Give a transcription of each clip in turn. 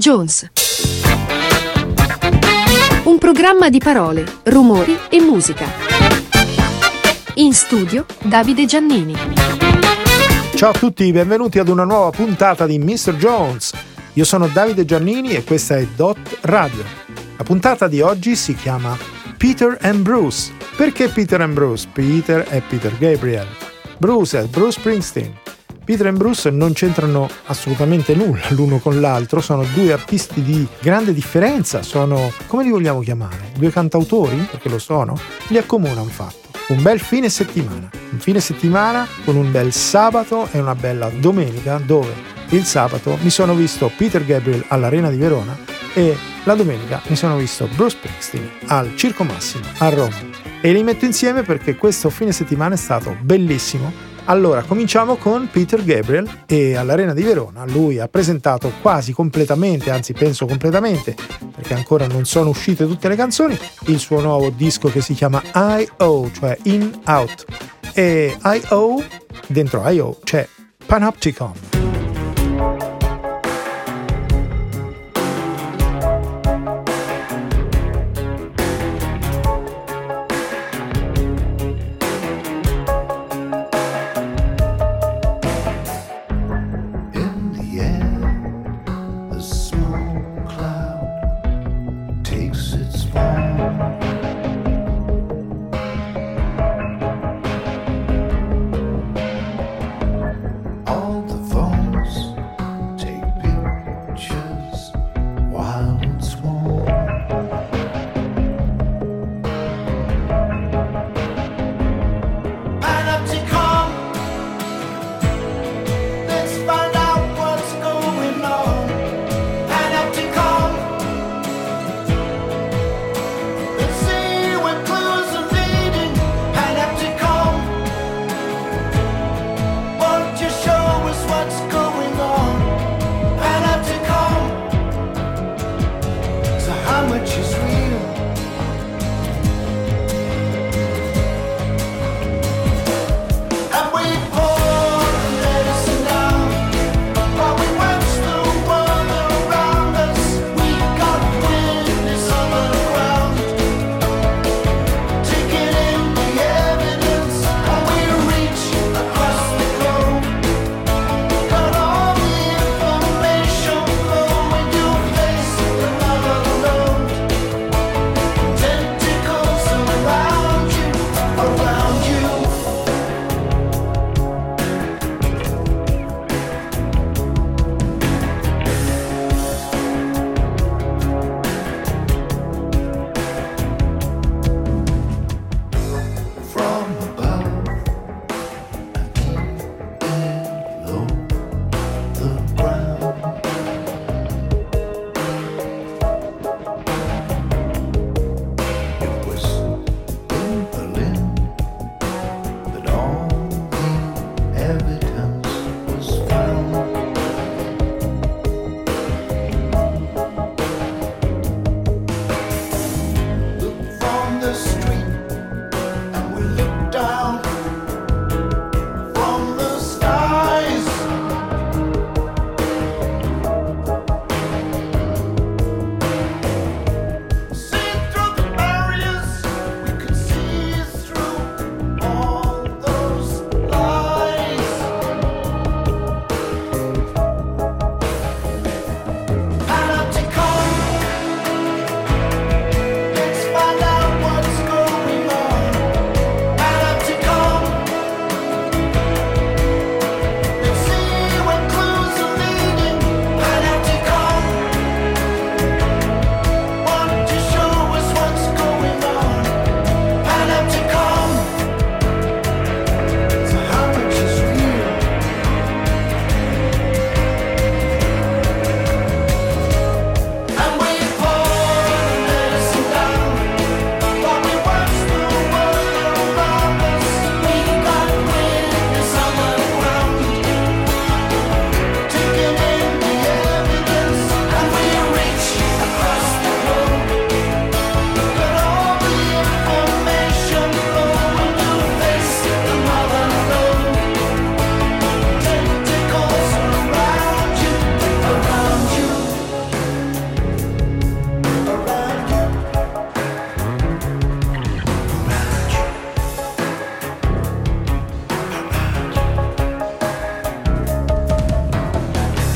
Jones. Un programma di parole, rumori e musica. In studio Davide Giannini. Ciao a tutti, benvenuti ad una nuova puntata di Mr. Jones. Io sono Davide Giannini e questa è Dot Radio. La puntata di oggi si chiama Peter and Bruce. Perché Peter and Bruce? Peter e Peter Gabriel. Bruce è Bruce Springsteen. Peter e Bruce non c'entrano assolutamente nulla l'uno con l'altro, sono due artisti di grande differenza, sono, come li vogliamo chiamare? Due cantautori? Perché lo sono? Li accomuna un fatto. Un bel fine settimana, un fine settimana con un bel sabato e una bella domenica dove il sabato mi sono visto Peter Gabriel all'Arena di Verona e la domenica mi sono visto Bruce Springsteen al Circo Massimo a Roma. E li metto insieme perché questo fine settimana è stato bellissimo allora, cominciamo con Peter Gabriel e all'Arena di Verona lui ha presentato quasi completamente, anzi penso completamente, perché ancora non sono uscite tutte le canzoni, il suo nuovo disco che si chiama I.O., cioè In Out. E I.O., dentro I.O. c'è Panopticon.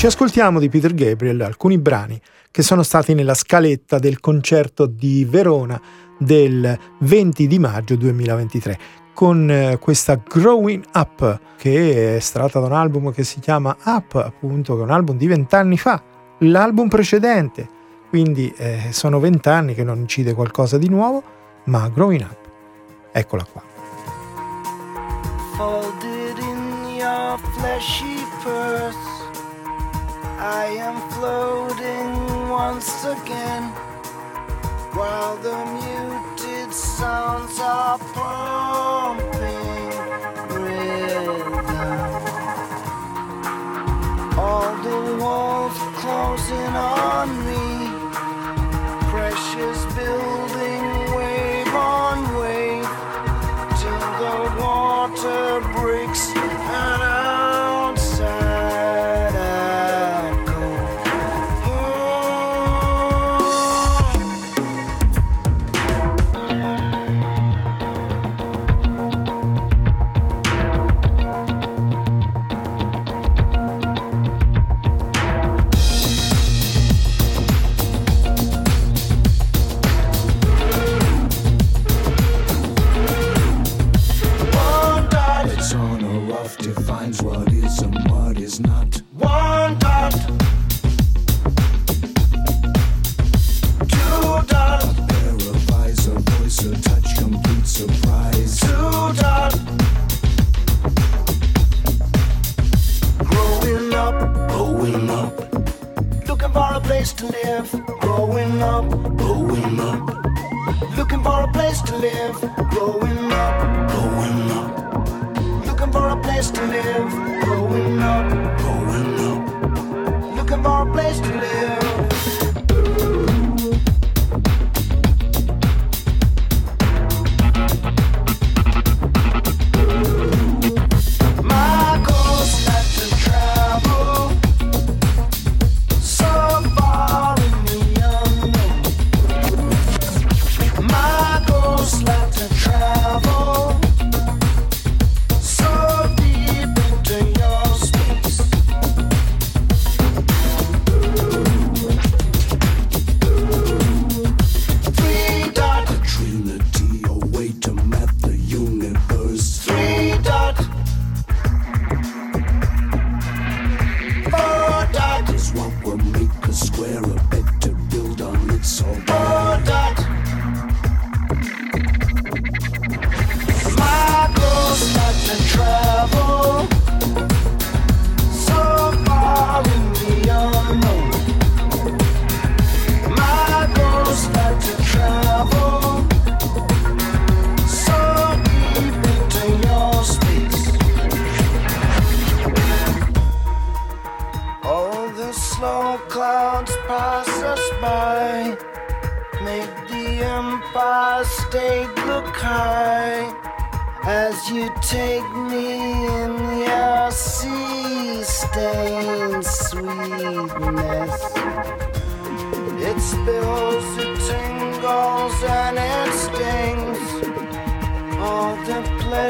Ci ascoltiamo di Peter Gabriel alcuni brani che sono stati nella scaletta del concerto di Verona del 20 di maggio 2023 con eh, questa Growing Up che è estratta da un album che si chiama Up appunto che è un album di vent'anni fa l'album precedente. Quindi eh, sono vent'anni che non incide qualcosa di nuovo ma Growing Up eccola qua. Folded in your fleshy purse. I am floating once again while the muted sounds are pumping rhythm. All the walls closing on me.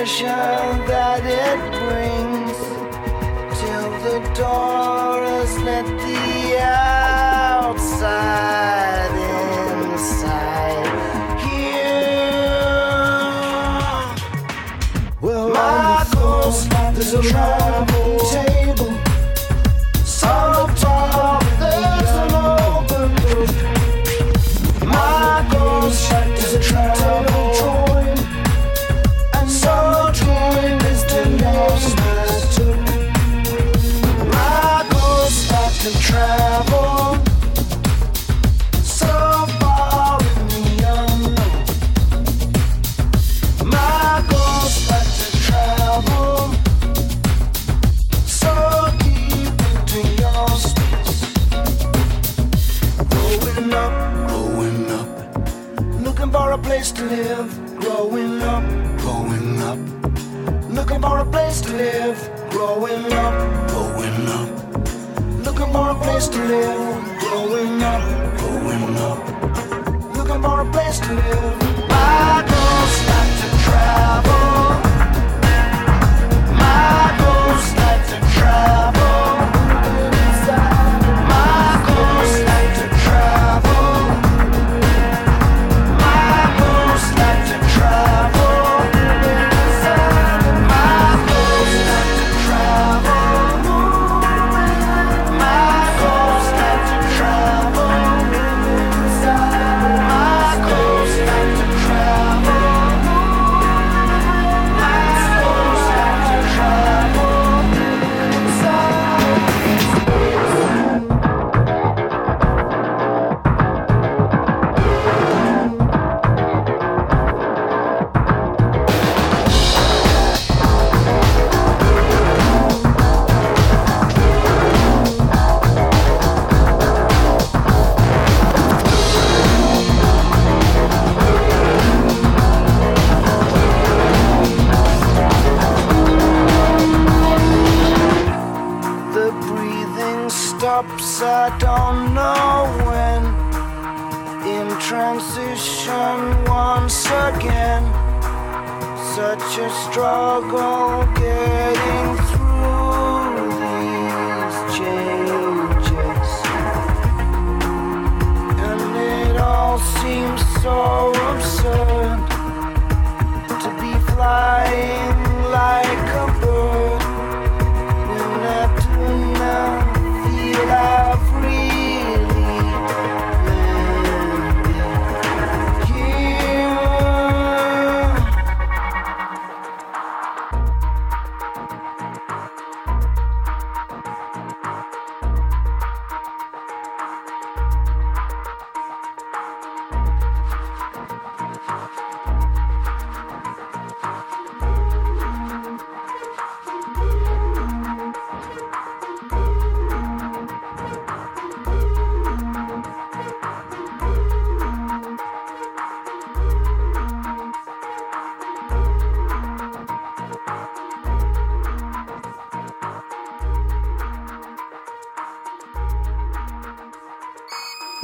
special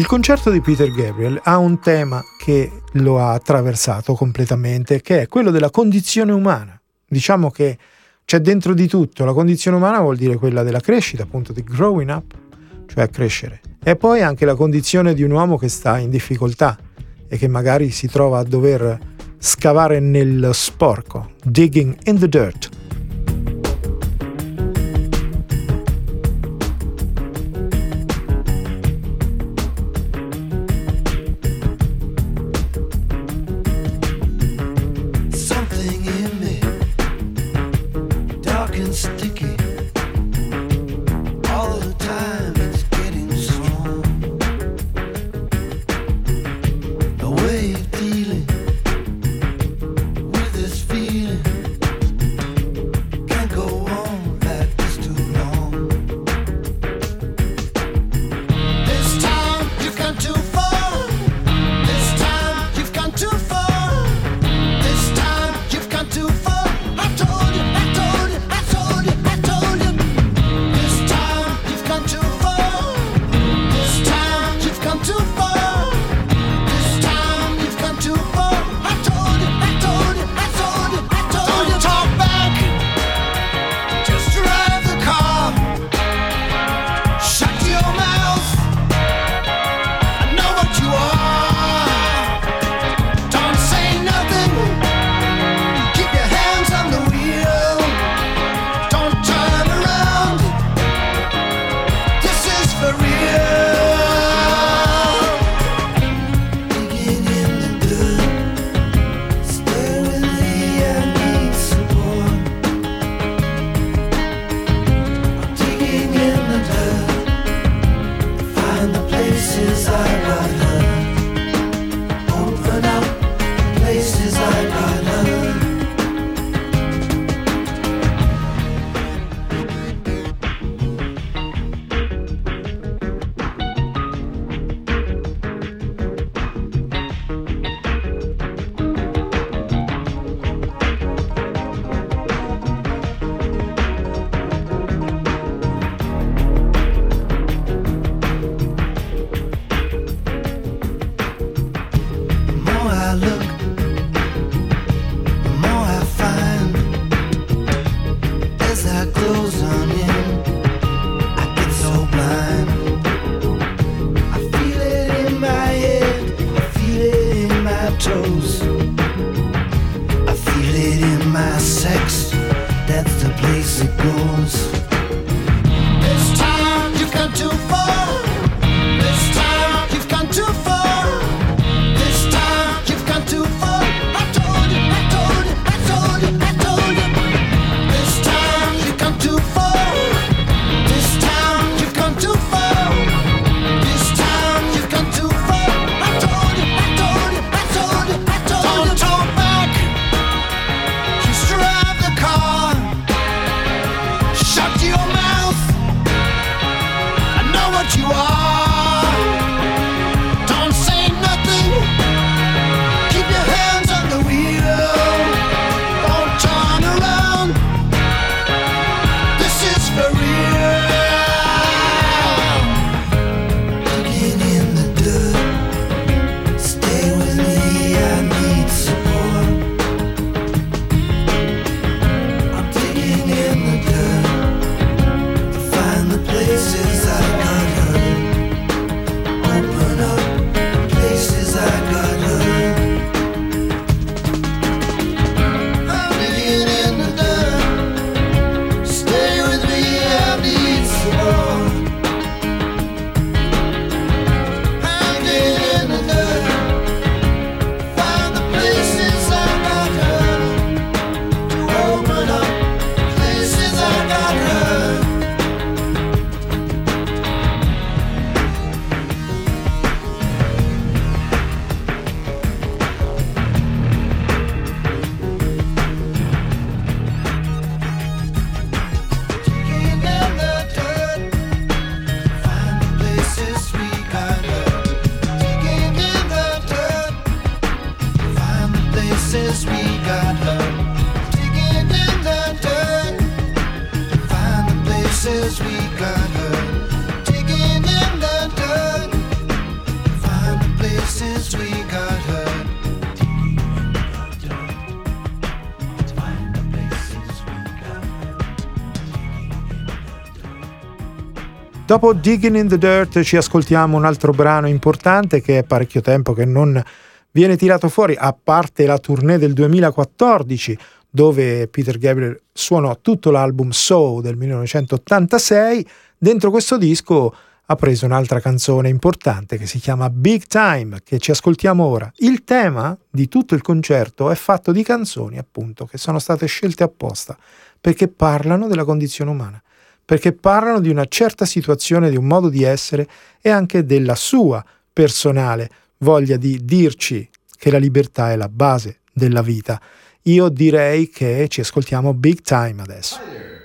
Il concerto di Peter Gabriel ha un tema che lo ha attraversato completamente, che è quello della condizione umana. Diciamo che c'è dentro di tutto, la condizione umana vuol dire quella della crescita, appunto di growing up, cioè crescere. E poi anche la condizione di un uomo che sta in difficoltà e che magari si trova a dover scavare nel sporco, digging in the dirt, Dopo Digging in the Dirt ci ascoltiamo un altro brano importante che è parecchio tempo che non viene tirato fuori, a parte la tournée del 2014 dove Peter Gabriel suonò tutto l'album So del 1986. Dentro questo disco ha preso un'altra canzone importante che si chiama Big Time, che ci ascoltiamo ora. Il tema di tutto il concerto è fatto di canzoni, appunto, che sono state scelte apposta perché parlano della condizione umana perché parlano di una certa situazione, di un modo di essere e anche della sua personale voglia di dirci che la libertà è la base della vita. Io direi che ci ascoltiamo big time adesso.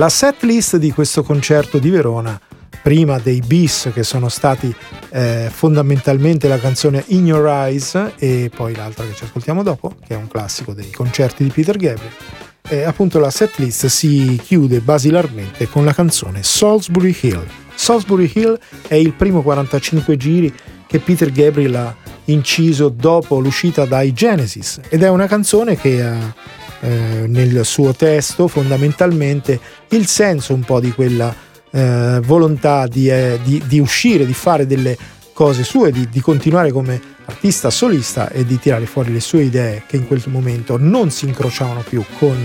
La set list di questo concerto di Verona, prima dei bis che sono stati eh, fondamentalmente la canzone In Your Eyes e poi l'altra che ci ascoltiamo dopo, che è un classico dei concerti di Peter Gabriel, eh, appunto la set list si chiude basilarmente con la canzone Salisbury Hill. Salisbury Hill è il primo 45 giri che Peter Gabriel ha inciso dopo l'uscita dai Genesis ed è una canzone che ha eh, nel suo testo fondamentalmente il senso un po' di quella eh, volontà di, eh, di, di, uscire, di fare delle cose sue, di, di continuare come artista solista e di tirare fuori le sue idee che in quel momento non si incrociavano più con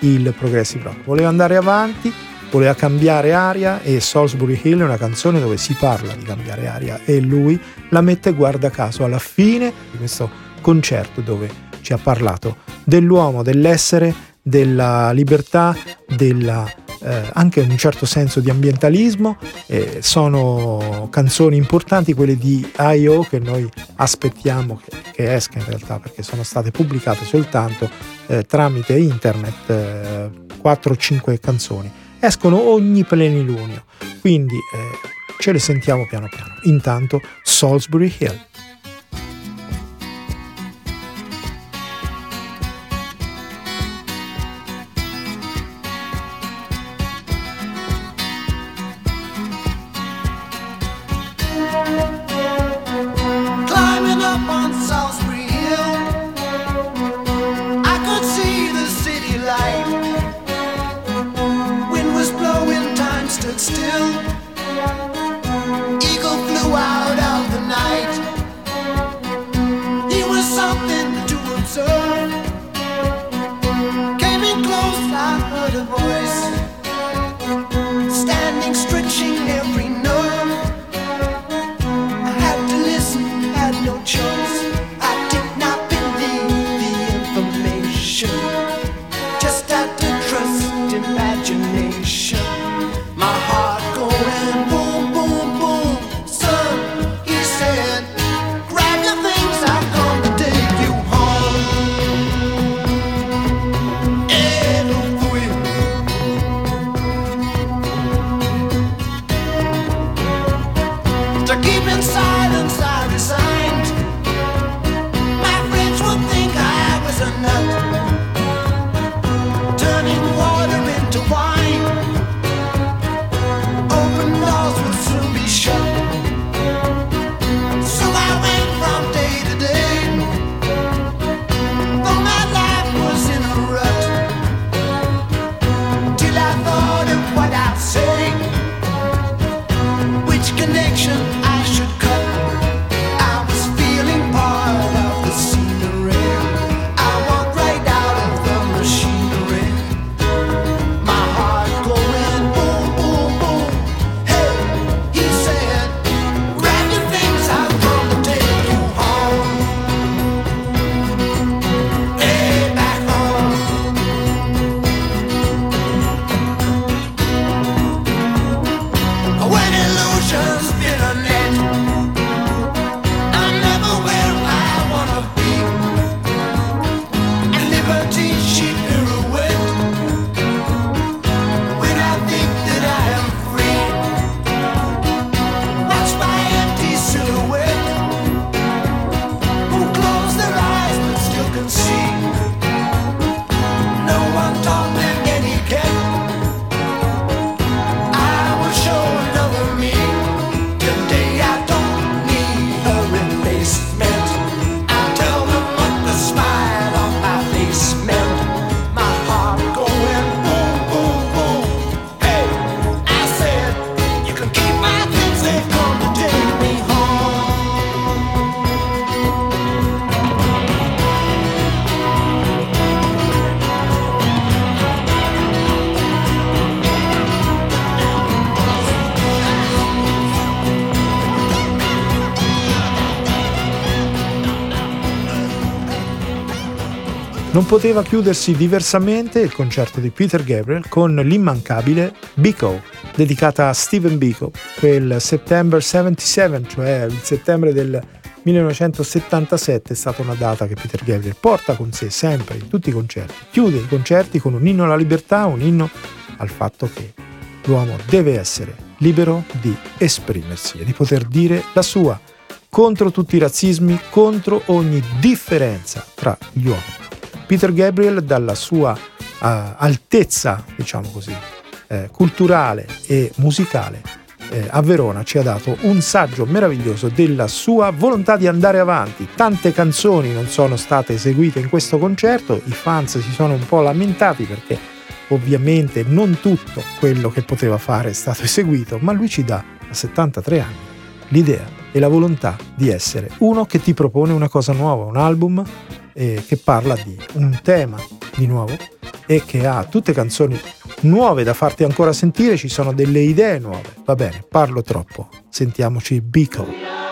il progressive rock. Voleva andare avanti, voleva cambiare aria e Salisbury Hill è una canzone dove si parla di cambiare aria e lui la mette guarda caso alla fine di questo concerto dove ci ha parlato dell'uomo, dell'essere, della libertà, della, eh, anche in un certo senso di ambientalismo. Eh, sono canzoni importanti quelle di I.O. che noi aspettiamo che, che, esca in realtà perché sono state pubblicate soltanto eh, tramite internet 4 o 5 canzoni. Escono ogni plenilunio, quindi eh, ce le sentiamo piano piano. Intanto Salisbury Hill. Non poteva chiudersi diversamente il concerto di Peter Gabriel con l'immancabile Biko, dedicata a Stephen Biko, quel September 77, cioè il settembre del 1977 è stata una data che Peter Gabriel porta con sé sempre in tutti i concerti. Chiude i concerti con un inno alla libertà, un inno al fatto che l'uomo deve essere libero di esprimersi e di poter dire la sua contro tutti i razzismi, contro ogni differenza tra gli uomini. Peter Gabriel dalla sua uh, altezza, diciamo così, eh, culturale e musicale eh, a Verona ci ha dato un saggio meraviglioso della sua volontà di andare avanti. Tante canzoni non sono state eseguite in questo concerto, i fans si sono un po' lamentati perché ovviamente non tutto quello che poteva fare è stato eseguito, ma lui ci dà a 73 anni l'idea e la volontà di essere uno che ti propone una cosa nuova, un album eh, che parla di un tema di nuovo e che ha tutte canzoni nuove da farti ancora sentire, ci sono delle idee nuove. Va bene, parlo troppo. Sentiamoci Beagle.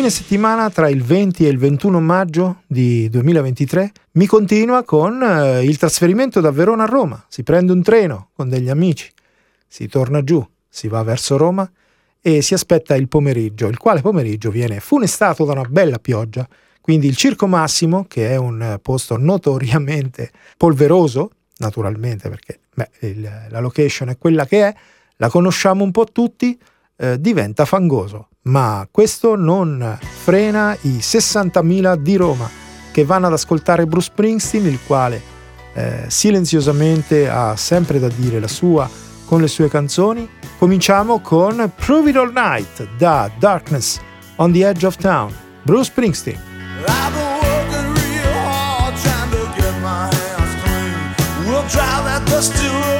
Fine settimana tra il 20 e il 21 maggio di 2023 mi continua con eh, il trasferimento da Verona a Roma. Si prende un treno con degli amici, si torna giù, si va verso Roma e si aspetta il pomeriggio, il quale pomeriggio viene funestato da una bella pioggia. Quindi il Circo Massimo, che è un posto notoriamente polveroso, naturalmente perché beh, il, la location è quella che è, la conosciamo un po' tutti, eh, diventa fangoso ma questo non frena i 60.000 di Roma che vanno ad ascoltare Bruce Springsteen, il quale eh, silenziosamente ha sempre da dire la sua con le sue canzoni. Cominciamo con Prove It All Night da Darkness on the Edge of Town, Bruce Springsteen. drive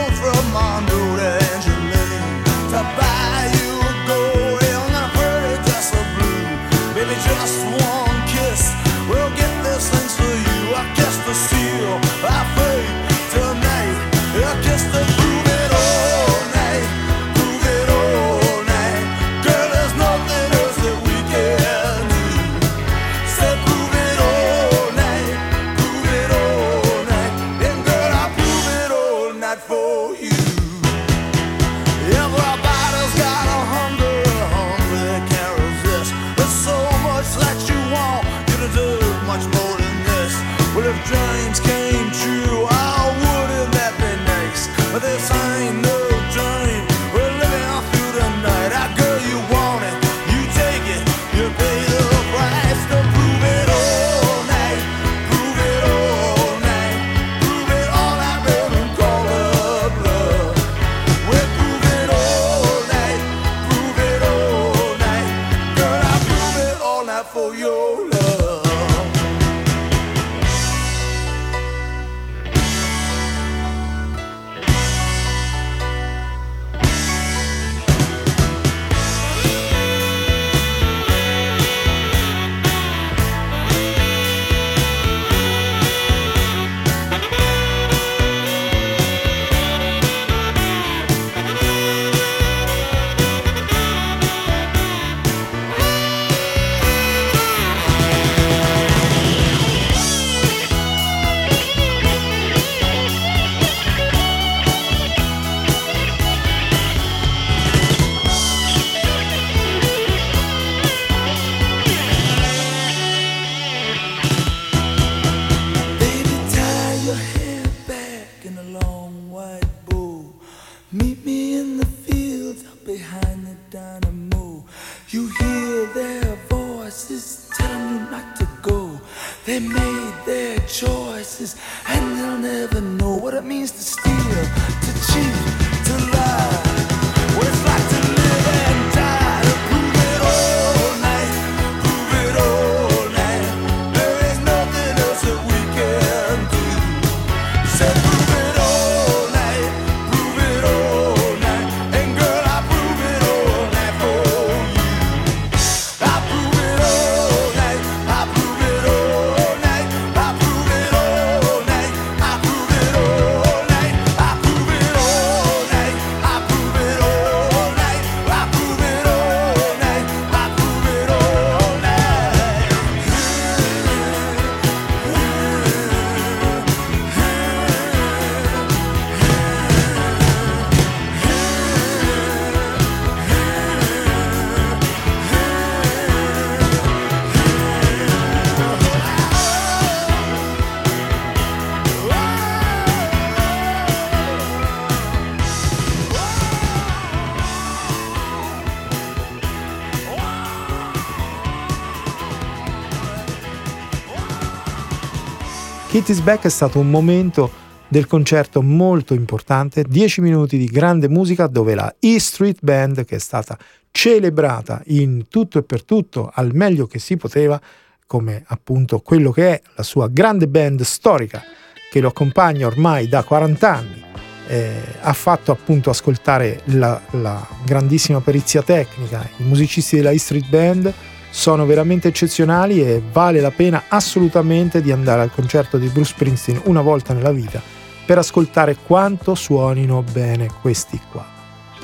Kitty's Back è stato un momento del concerto molto importante, 10 minuti di grande musica dove la E Street Band, che è stata celebrata in tutto e per tutto al meglio che si poteva, come appunto quello che è la sua grande band storica che lo accompagna ormai da 40 anni, eh, ha fatto appunto ascoltare la, la grandissima perizia tecnica, i musicisti della E Street Band, sono veramente eccezionali e vale la pena assolutamente di andare al concerto di Bruce Springsteen una volta nella vita per ascoltare quanto suonino bene questi qua.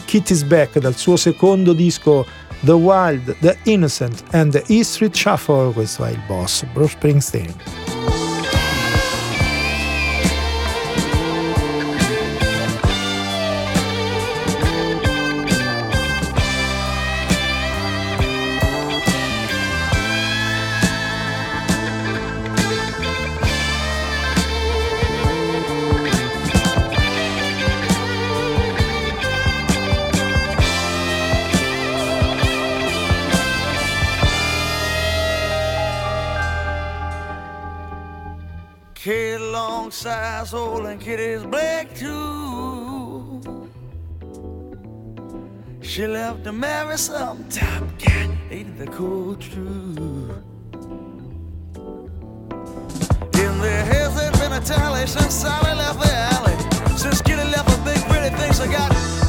Kitty's Back dal suo secondo disco The Wild, The Innocent and The E Street Shuffle, questo è il boss, Bruce Springsteen. She left to marry some top cat, ain't the cold truth. In their heads there's been a tally since Sally left the alley. Since Kitty left the big pretty things I got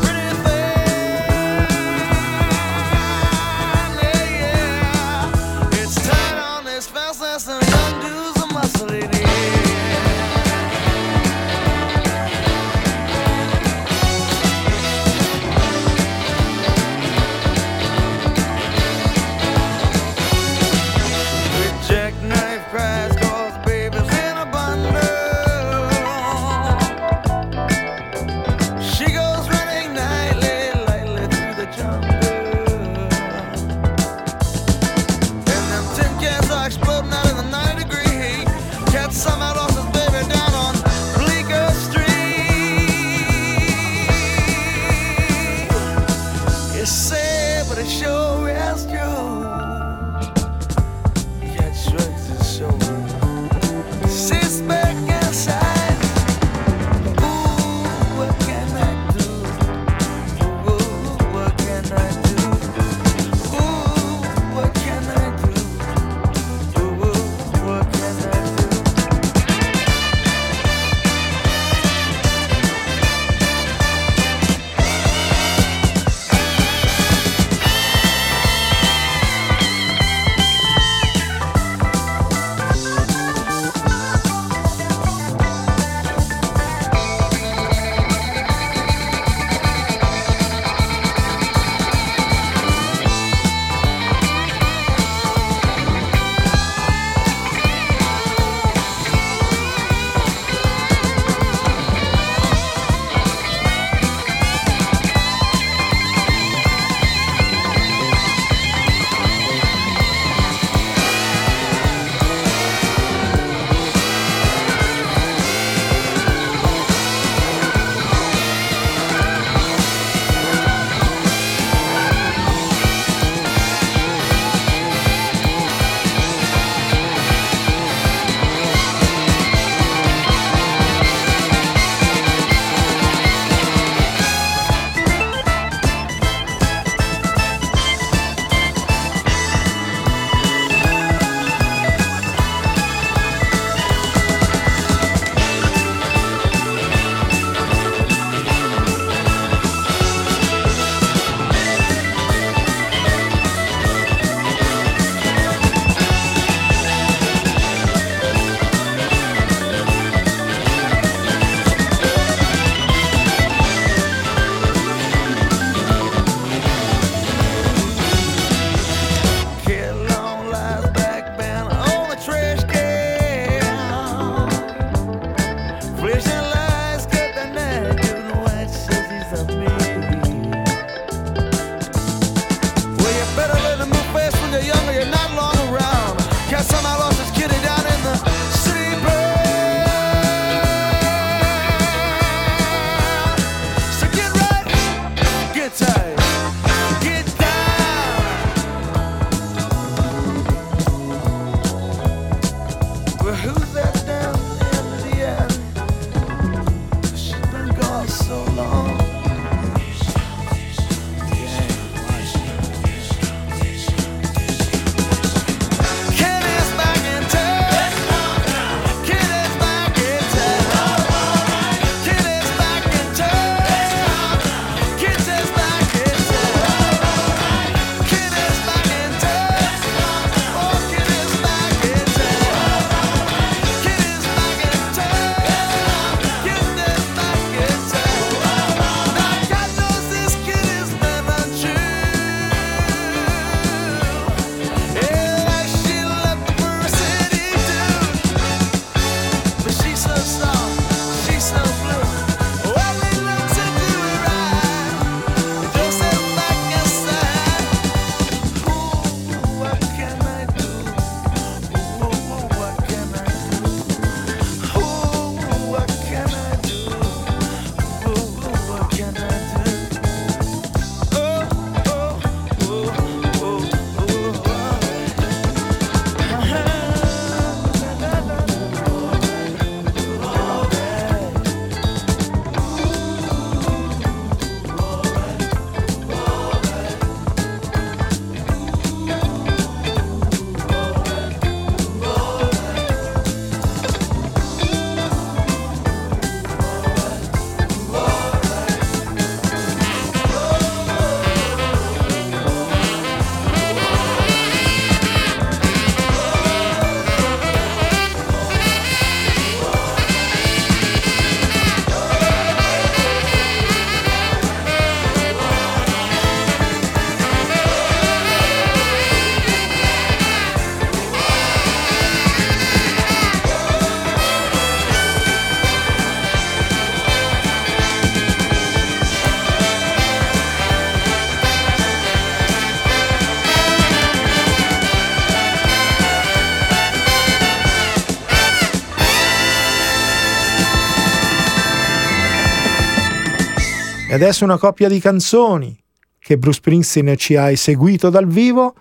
adesso una coppia di canzoni che Bruce Springsteen ci ha eseguito dal vivo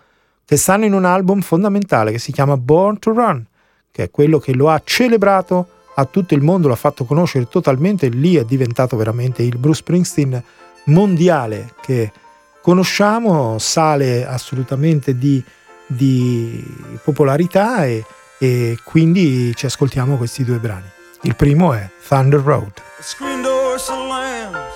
che stanno in un album fondamentale che si chiama Born to Run, che è quello che lo ha celebrato a tutto il mondo, l'ha fatto conoscere totalmente, lì è diventato veramente il Bruce Springsteen mondiale che conosciamo, sale assolutamente di, di popolarità e, e, quindi ci ascoltiamo questi due brani. Il primo è Thunder Road. The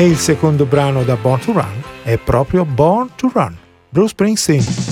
E il secondo brano da Born to Run è proprio Born to Run, Bruce Springsteen.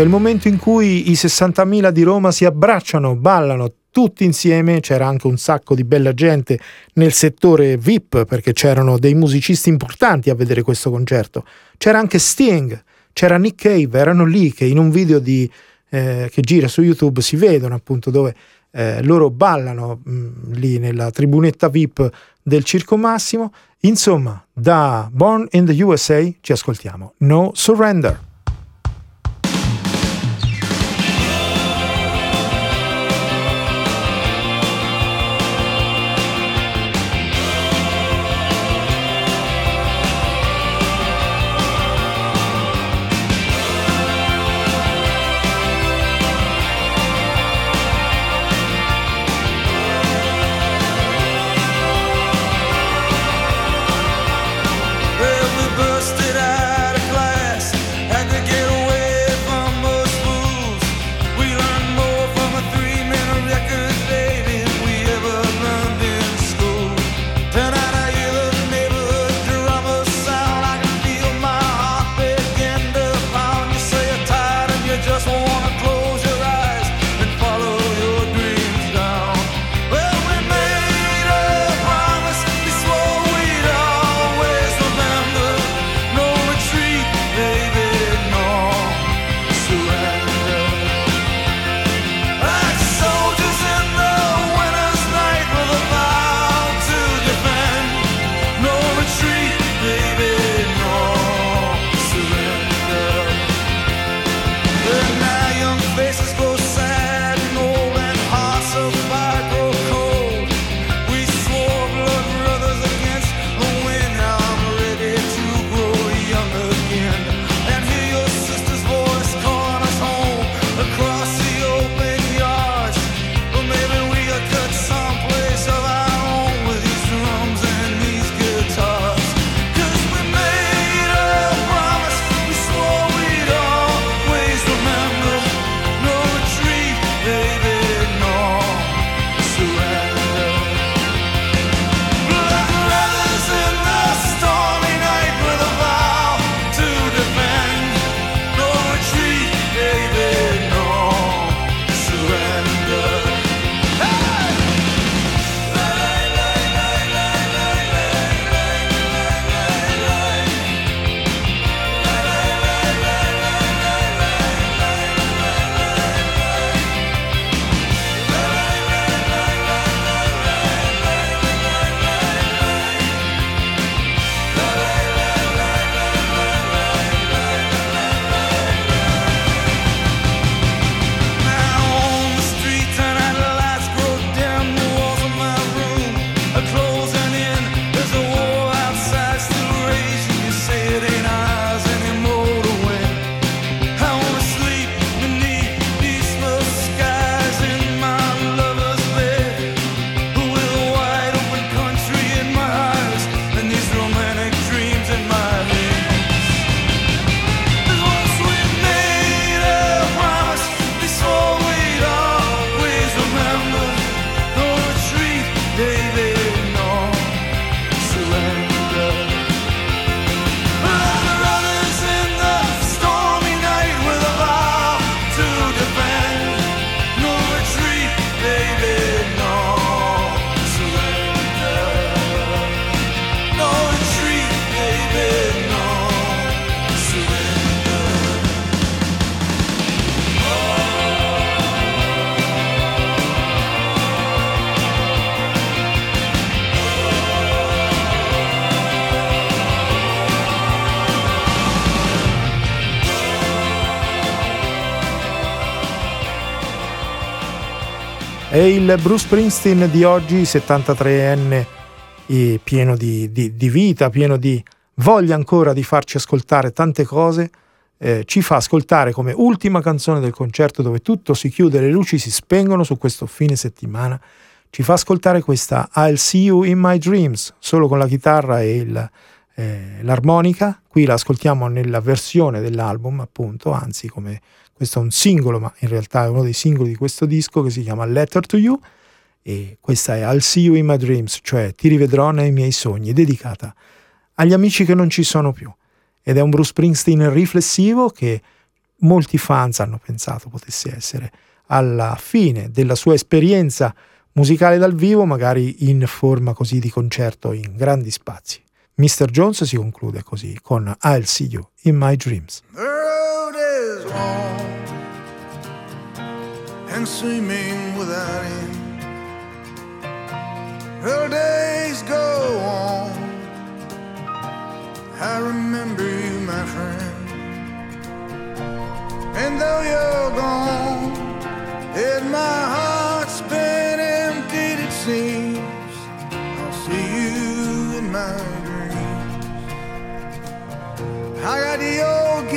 C'è il momento in cui i 60.000 di Roma si abbracciano, ballano tutti insieme, c'era anche un sacco di bella gente nel settore VIP perché c'erano dei musicisti importanti a vedere questo concerto. C'era anche Sting, c'era Nick Cave, erano lì che in un video di, eh, che gira su YouTube si vedono appunto dove eh, loro ballano mh, lì nella tribunetta VIP del Circo Massimo. Insomma, da Born in the USA ci ascoltiamo. No Surrender. È il Bruce Springsteen di oggi, 73enne, e pieno di, di- di vita, pieno di voglia ancora di farci ascoltare tante cose. eh, ci fa ascoltare come ultima canzone del concerto dove tutto si chiude, le luci si spengono su questo fine settimana. Ci fa ascoltare questa I'll See You in My Dreams, solo con la chitarra e il, eh, l'armonica. Qui la ascoltiamo nella versione dell'album, appunto, anzi come questo è un singolo, ma in realtà è uno dei singoli di questo disco che si chiama Letter to You e questa è I'll See You in My Dreams, cioè Ti rivedrò nei miei sogni, dedicata agli amici che non ci sono più. Ed è un Bruce Springsteen riflessivo che molti fans hanno pensato potesse essere alla fine della sua esperienza musicale dal vivo, magari in forma così di concerto in grandi spazi. Mr. Jones si conclude così con I'll See You in My Dreams. Is and seeming without end. The days go on. I remember you, my friend. And though you're gone, and my heart's been emptied, it seems. I'll see you in my dreams. I got the old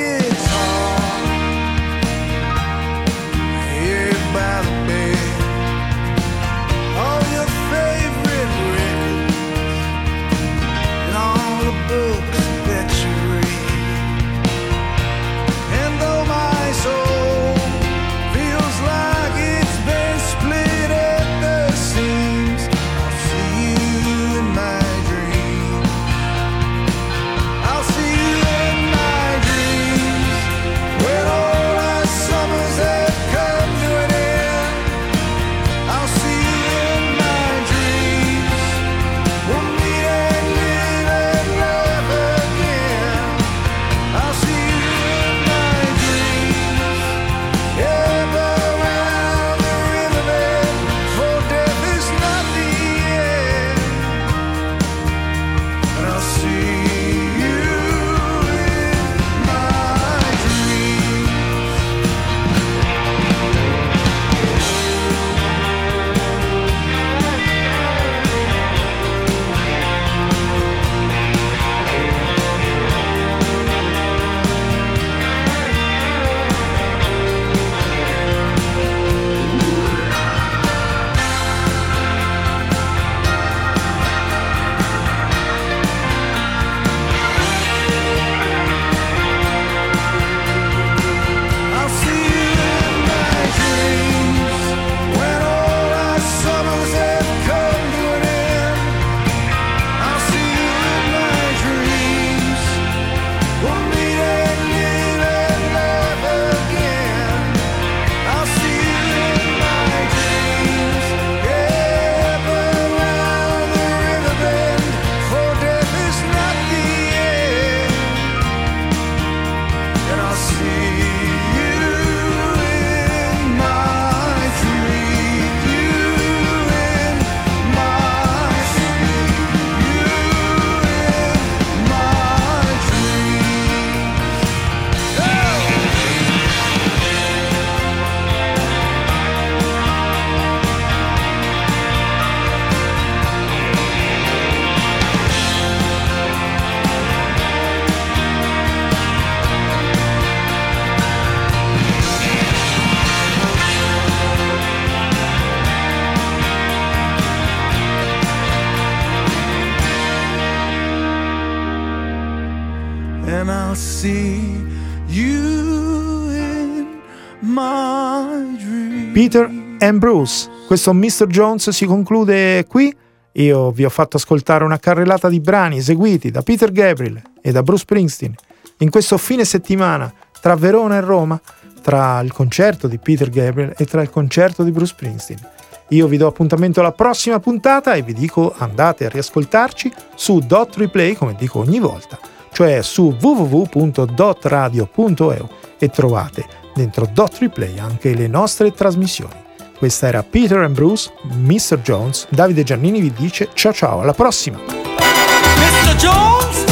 see you in my dream. Peter and Bruce. Questo Mr. Jones si conclude qui. Io vi ho fatto ascoltare una carrellata di brani eseguiti da Peter Gabriel e da Bruce Springsteen in questo fine settimana tra Verona e Roma, tra il concerto di Peter Gabriel e tra il concerto di Bruce Springsteen. Io vi do appuntamento alla prossima puntata e vi dico andate a riascoltarci su Dot Replay, come dico ogni volta, cioè su www.dotradio.eu e trovate dentro Dot Replay anche le nostre trasmissioni. Questa era Peter and Bruce, Mr. Jones, Davide Giannini vi dice ciao ciao, alla prossima! Mr. Jones,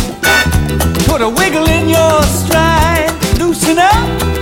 put a wiggle in your stride, loosen up.